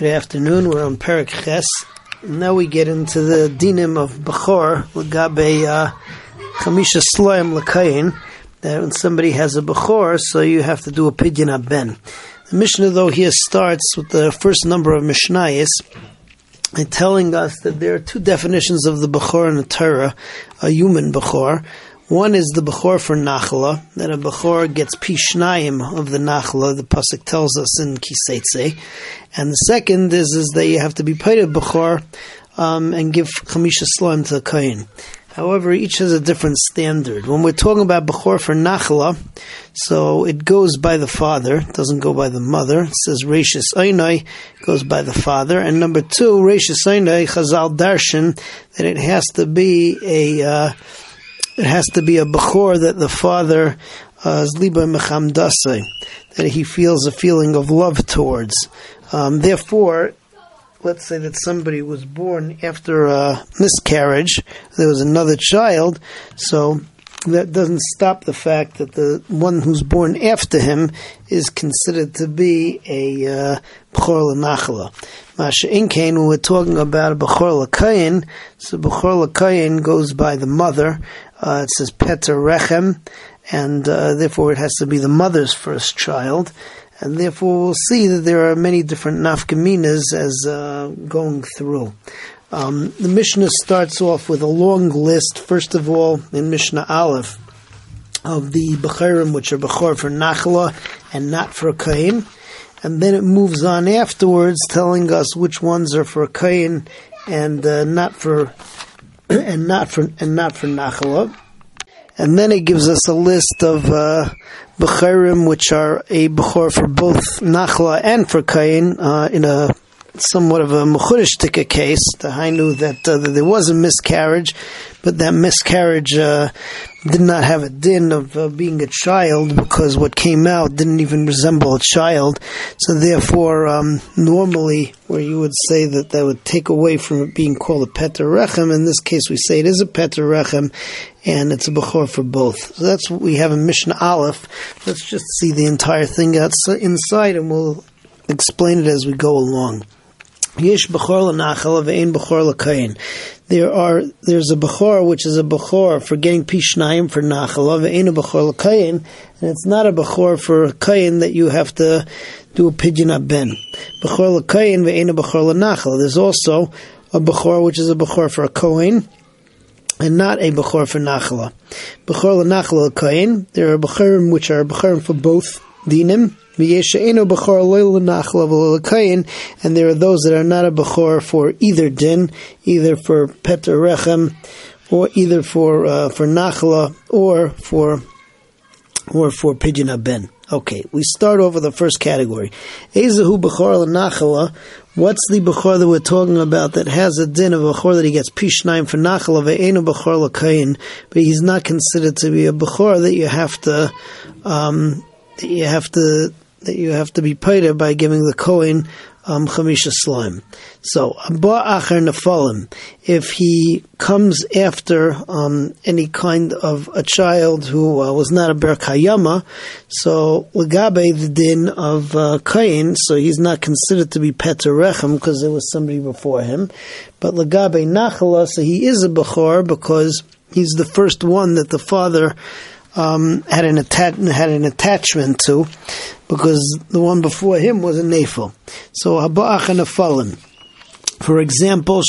Good afternoon. We're on Perik Ches. Now we get into the dinim of Bechor, Lagabe uh, Chamisha Sloim Lakayin, that when somebody has a Bechor, so you have to do a Pidyon Ben. The Mishnah, though, here starts with the first number of Mishnayis, and telling us that there are two definitions of the Bechor in the Torah, a human Bechor. One is the Bechor for Nachla, that a Bechor gets Pishnayim of the Nachla, the Pasuk tells us in Kiseitze. And the second is, is that you have to be paid a Bechor um, and give Chamisha Slaim to a Kain. However, each has a different standard. When we're talking about Bechor for Nachla, so it goes by the father, doesn't go by the mother. It says Rashis Einai goes by the father. And number two, Rashis Einai, Chazal Darshan, that it has to be a, uh, it has to be a bechor that the father uh, is liba mechamdase, that he feels a feeling of love towards. Um, therefore, let's say that somebody was born after a miscarriage, there was another child, so that doesn't stop the fact that the one who's born after him is considered to be a uh, b'chor l'nachla. Masha Inkain, when we're talking about a b'chor l'kayin, so b'chor l'kayin goes by the mother. Uh, it says peter rechem, and uh, therefore it has to be the mother's first child. And therefore we'll see that there are many different nafkaminas as uh, going through. Um, the Mishnah starts off with a long list, first of all, in Mishnah Aleph, of the Bechirim, which are Bechor for Nachla and not for Kain. And then it moves on afterwards, telling us which ones are for Kain and uh, not for and not for and not for Nachla. And then it gives us a list of uh, Bechirim, which are a Bechor for both Nachla and for Kain, uh, in a somewhat of a mechudishtika case. The Hainu that, uh, that there was a miscarriage, but that miscarriage uh, did not have a din of uh, being a child because what came out didn't even resemble a child. So therefore, um, normally where you would say that that would take away from it being called a peter rechem, in this case we say it is a peter rechem, and it's a bechor for both. So that's what we have in Mishnah Aleph. Let's just see the entire thing inside, and we'll explain it as we go along. Bechor bechor l'kayin. There are there's a bechor which is a bechor for getting pishnayim for nachal ve'en a bechor l'kayin, and it's not a bechor for kayin that you have to do a pidyon ben. Bechor l'kayin ve'en a bechor l'nachal. There's also a bechor which is a bechor for a kohen and not a bechor for nachala. Bechor l'nachal l'kayin. There are bechorim which are bechorim for both dinim and there are those that are not a bechor for either din, either for peter rechem, or either for uh, for nachla, or for or for pidyon ben. Okay, we start over the first category. Ezahu bechor nachala. What's the bechor that we're talking about that has a din of bechor that he gets pishnaim for nachala ve'enu bechor lakayin, but he's not considered to be a bechor that you have to um, you have to that you have to be paid by giving the Kohen um, Chamisha Slime. So, Acher Nefalim, if he comes after um, any kind of a child who uh, was not a Bar Kayama, so Lagabe the din of uh, Kain, so he's not considered to be Peter because there was somebody before him. But Lagabe Nachala, so he is a Bechor because he's the first one that the father um, had an atta- had an attachment to, because the one before him was a nefil. So haba'ach and a fallen. For example,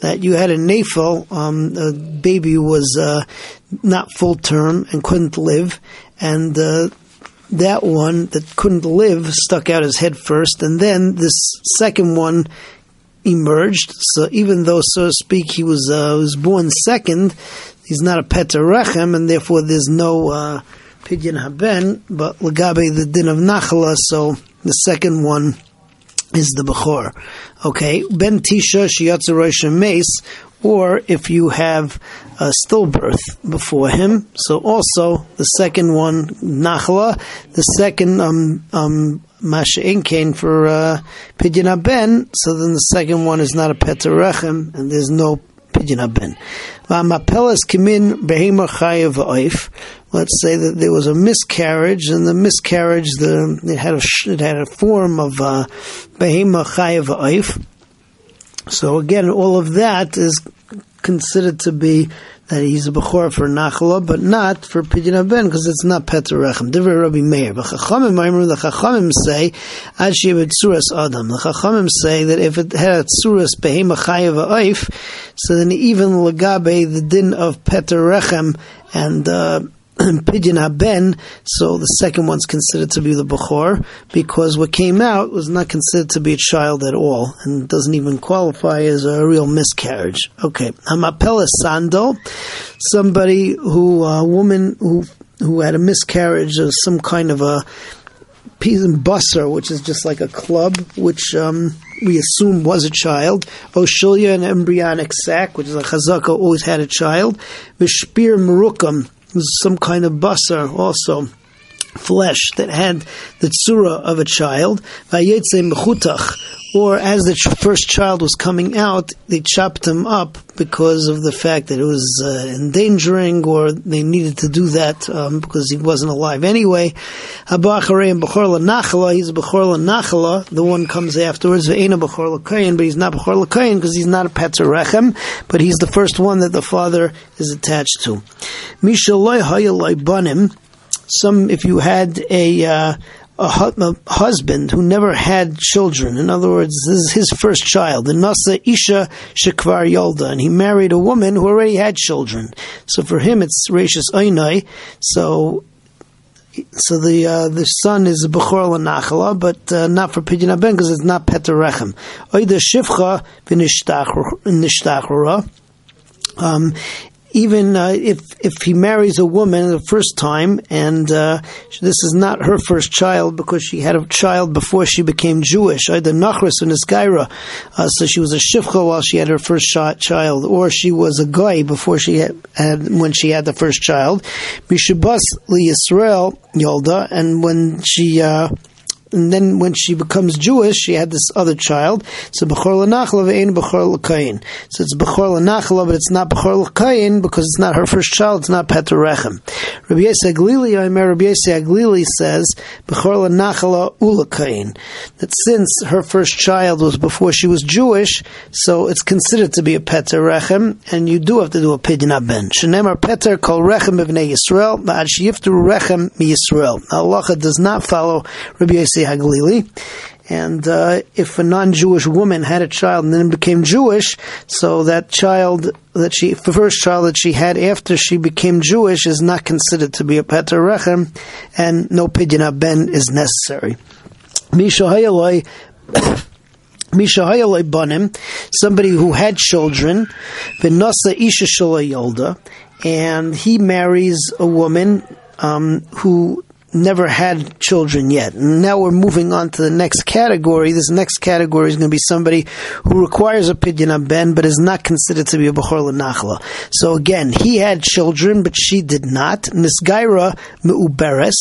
that you had a nefil, um, baby was uh, not full term and couldn't live, and uh, that one that couldn't live stuck out his head first, and then this second one emerged. So even though, so to speak, he was uh, was born second, he's not a peter rechem, and therefore there's no uh, pidyon haben. But legabe the din of nachala, so the second one is the bechor. Okay, ben tisha shiyatza rosh mace, or if you have a stillbirth before him, so also the second one nachla, the second um um masha inkain for uh, pidyon ben. So then the second one is not a peter and there's no pidyon ben. Let's say that there was a miscarriage, and the miscarriage, the it had a it had a form of uh, behema chayav oif. So again, all of that is considered to be that he's a bechor for nachla, but not for pidyon ben because it's not peter rechem. Divrei Rabbi Meir. But chachamim, remember the chachamim say ad tzuras adam. The chachamim say that if it had a tzuras behema chayav oif, so then even legabe the din of peter rechem and uh, Pidyon Haben, so the second one's considered to be the Bechor, because what came out was not considered to be a child at all, and doesn't even qualify as a real miscarriage. Okay, Amapela Sando, somebody who, a woman who, who had a miscarriage of some kind of a piece of busser, which is just like a club, which, um, we assume was a child. Oshilia, an embryonic sac, which is a chazaka, always had a child. Vishpir Merukam, some kind of basar also flesh that had the tsura of a child, or as the first child was coming out, they chopped him up because of the fact that it was uh, endangering, or they needed to do that um, because he wasn't alive anyway. Habacharei and Nachala, he's Bechor Nachala, the one comes afterwards, but he's not Bechor Lakayin because he's not a Peter Rechem, but he's the first one that the father is attached to. Mishaloi Banim, some, if you had a, uh, a, a, husband who never had children. In other words, this is his first child. The Nasa Isha Shekvar Yolda, and he married a woman who already had children. So for him, it's Rashis Oinai. So so the uh, the son is bechor lanachala, but uh, not for pidyon ben because it's not peter rechem. Oida shivcha v'nishtachra. Um, even uh, if if he marries a woman the first time, and uh, this is not her first child because she had a child before she became Jewish, either Nachris and Isgaira, uh, so she was a shivcha while she had her first child, or she was a guy before she had, had when she had the first child. Mishabas li Yisrael Yolda, and when she uh, and then when she becomes Jewish, she had this other child. So Bechor Lanachla ve'ein Bechor Lakayin. So it's Bechor Lanachla, but it's not Bechor Lakayin because it's not her first child. It's not Peter Rechem. Rabbi Yisrael Aglili, Rabbi Yisrael Aglili says Bechor Lanachla. That since her first child was before she was Jewish, so it's considered to be a Peter Rechem, and you do have to do a Pidyon Ben. Shenemar Peter Kol Rechem B'nei Yisrael, Ma'ad Sheyiftu Rechem Mi Yisrael. Allah does not follow Rabbi Yisrael Haglili. And uh, if a non-Jewish woman had a child and then became Jewish, so that child that she, the first child that she had after she became Jewish, is not considered to be a Peter Rechem, and no pidyon ben is necessary. Mishahayaloi. Mishahayaloi banim, somebody who had children, v'nasa isha yolda, and he marries a woman um, who never had children yet. Now we're moving on to the next category. This next category is going to be somebody who requires a pidyon ben, but is not considered to be a bechor lenachla. So again, he had children, but she did not. Nisgaira meuberes.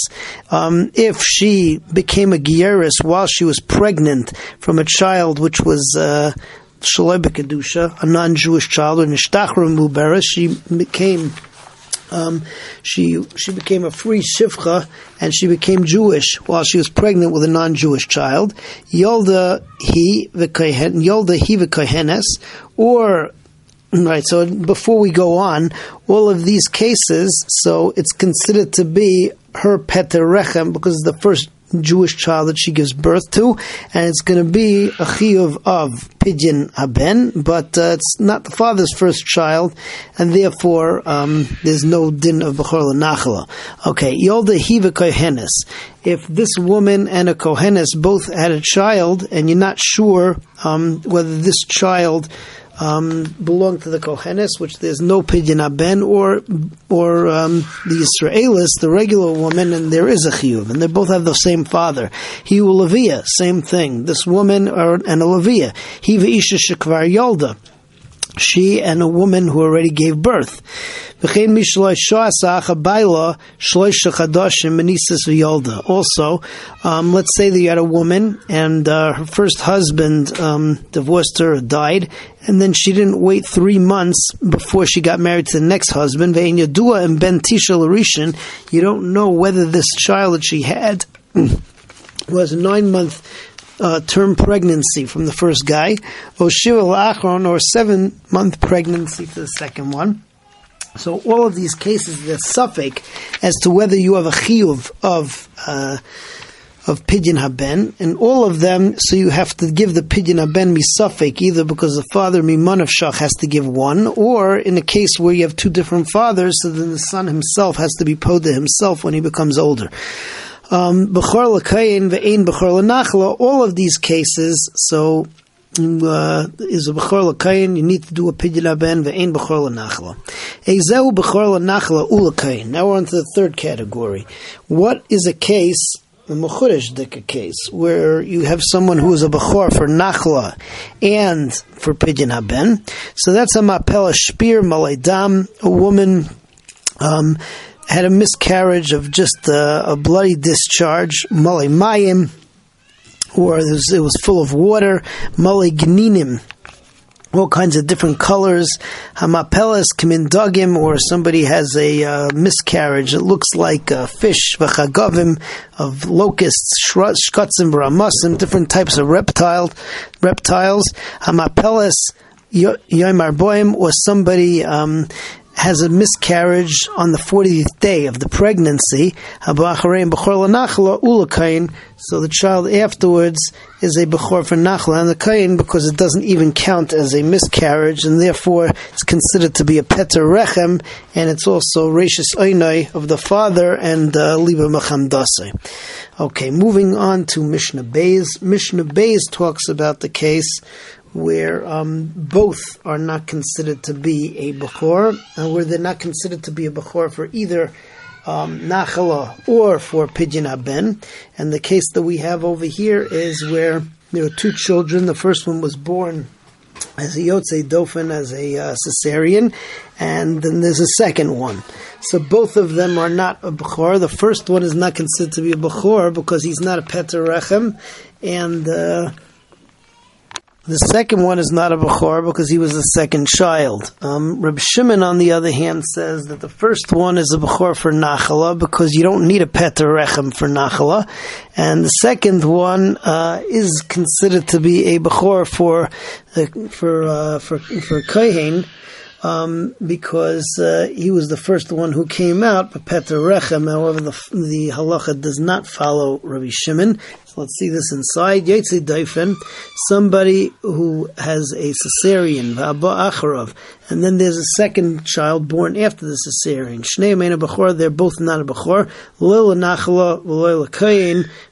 Um, if she became a gieris while she was pregnant from a child which was uh, a non-Jewish child, or nishtachra meuberes, she became um, she she became a free shivcha and she became Jewish while she was pregnant with a non-Jewish child. Yolda he v'kohen Yolda he v'kohenes or Right, so before we go on, all of these cases, so it's considered to be her peter rechem because the first Jewish child that she gives birth to, and it's going to be a chiyuv of pidyon haben, but uh, it's not the father's first child, and therefore um, there's no din of bechor nachala. Okay, yolda hiva kohenes. If this woman and a kohenes both had a child, and you're not sure um, whether this child um, belong to the Kohenes, which there's no pidyon aben, or or um, the Israelis, the regular woman, and there is a chiyuv, and they both have the same father. He will Leviah, same thing. This woman or and a Leviah. He ve'isha shekvar yolda. She and a woman who already gave birth. Also, um, let's say that you had a woman and uh, her first husband um, divorced her or died, and then she didn't wait three months before she got married to the next husband. and You don't know whether this child that she had was a nine month uh, term pregnancy from the first guy, or seven month pregnancy for the second one. So all of these cases, the suffix as to whether you have a chiyuv of uh, of pidyon haben, and all of them, so you have to give the pidyon haben misafik, either because the father miman of shach has to give one, or in a case where you have two different fathers, so then the son himself has to be poda himself when he becomes older. Um, Bechor l'kayin ve'ein bechor all of these cases, so uh, is a bechor l'kayin, you need to do a pidyon haben ve'ein bechor l'nachla. Ezeu bechor l'nachla ulakayin. Now we're on to the third category. What is a case the Mechuresh Dika case, where you have someone who is a Bechor for Nachla and for Pidyon Haben. So that's a Mapela Shpir Malaydam, a woman um, had a miscarriage of just a, a bloody discharge, Malay Mayim, or it was, it was full of water, Malay Gninim, all kinds of different colors. Hamapelas kamindagim, or somebody has a uh, miscarriage. It looks like a fish, v'chagavim, of locusts, shkatzim, bramasim, different types of reptile, reptiles. Hamapelas yoimar boim, or somebody um, has a miscarriage on the 40th day of the pregnancy, so the child afterwards is a Bechor for Nachla and the Kain because it doesn't even count as a miscarriage and therefore it's considered to be a Peter Rechem and it's also Rashis Oinai of the father and uh, Liba Machamdase. Okay, moving on to Mishnah Beis. Mishnah Beis talks about the case where um, both are not considered to be a Bechor, and where they're not considered to be a Bechor for either um, Nachala or for Pidyon Haben. And the case that we have over here is where there are two children. The first one was born as a Yotze Dofen, as a uh, Caesarean, and then there's a second one. So both of them are not a Bechor. The first one is not considered to be a Bechor because he's not a Peter and uh, the second one is not a Bechor because he was the second child. Um, Reb Shimon, on the other hand, says that the first one is a Bechor for Nachala because you don't need a Peter Rechem for Nachala. And the second one uh, is considered to be a Bechor for, uh, for, uh, for, for Kohen um, because uh, he was the first one who came out, Peter Rechem, however, the, the halacha does not follow Rabbi Shimon. So let's see this inside. Yotze Dofen, somebody who has a cesarean, V'abba Acharov, and then there's a second child born after the cesarean. Shnei Mena Bechor, they're both not a Bechor. Lil Nachala, Lil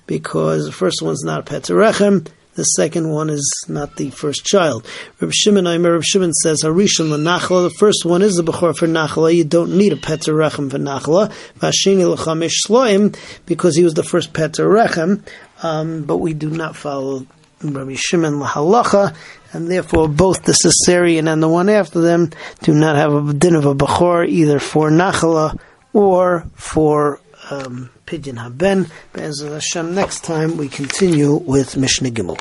because the first one's not a Peter Rechem, the second one is not the first child. Reb Shimon, I Reb Shimon says, Harishon l'nachla, the first one is the Bechor for Nachla, you don't need a Peter Rechem for Nachla. Vashini l'chamish sloim, because he was the first Peter Rechem, um, but we do not follow Rabbi Shimon lahalacha, and therefore both the Caesarean and the one after them do not have a din of a Bechor, either for Nachla or for um, Pidyon Haben. Be'ez Hashem, next time we continue with Mishnah Gimel.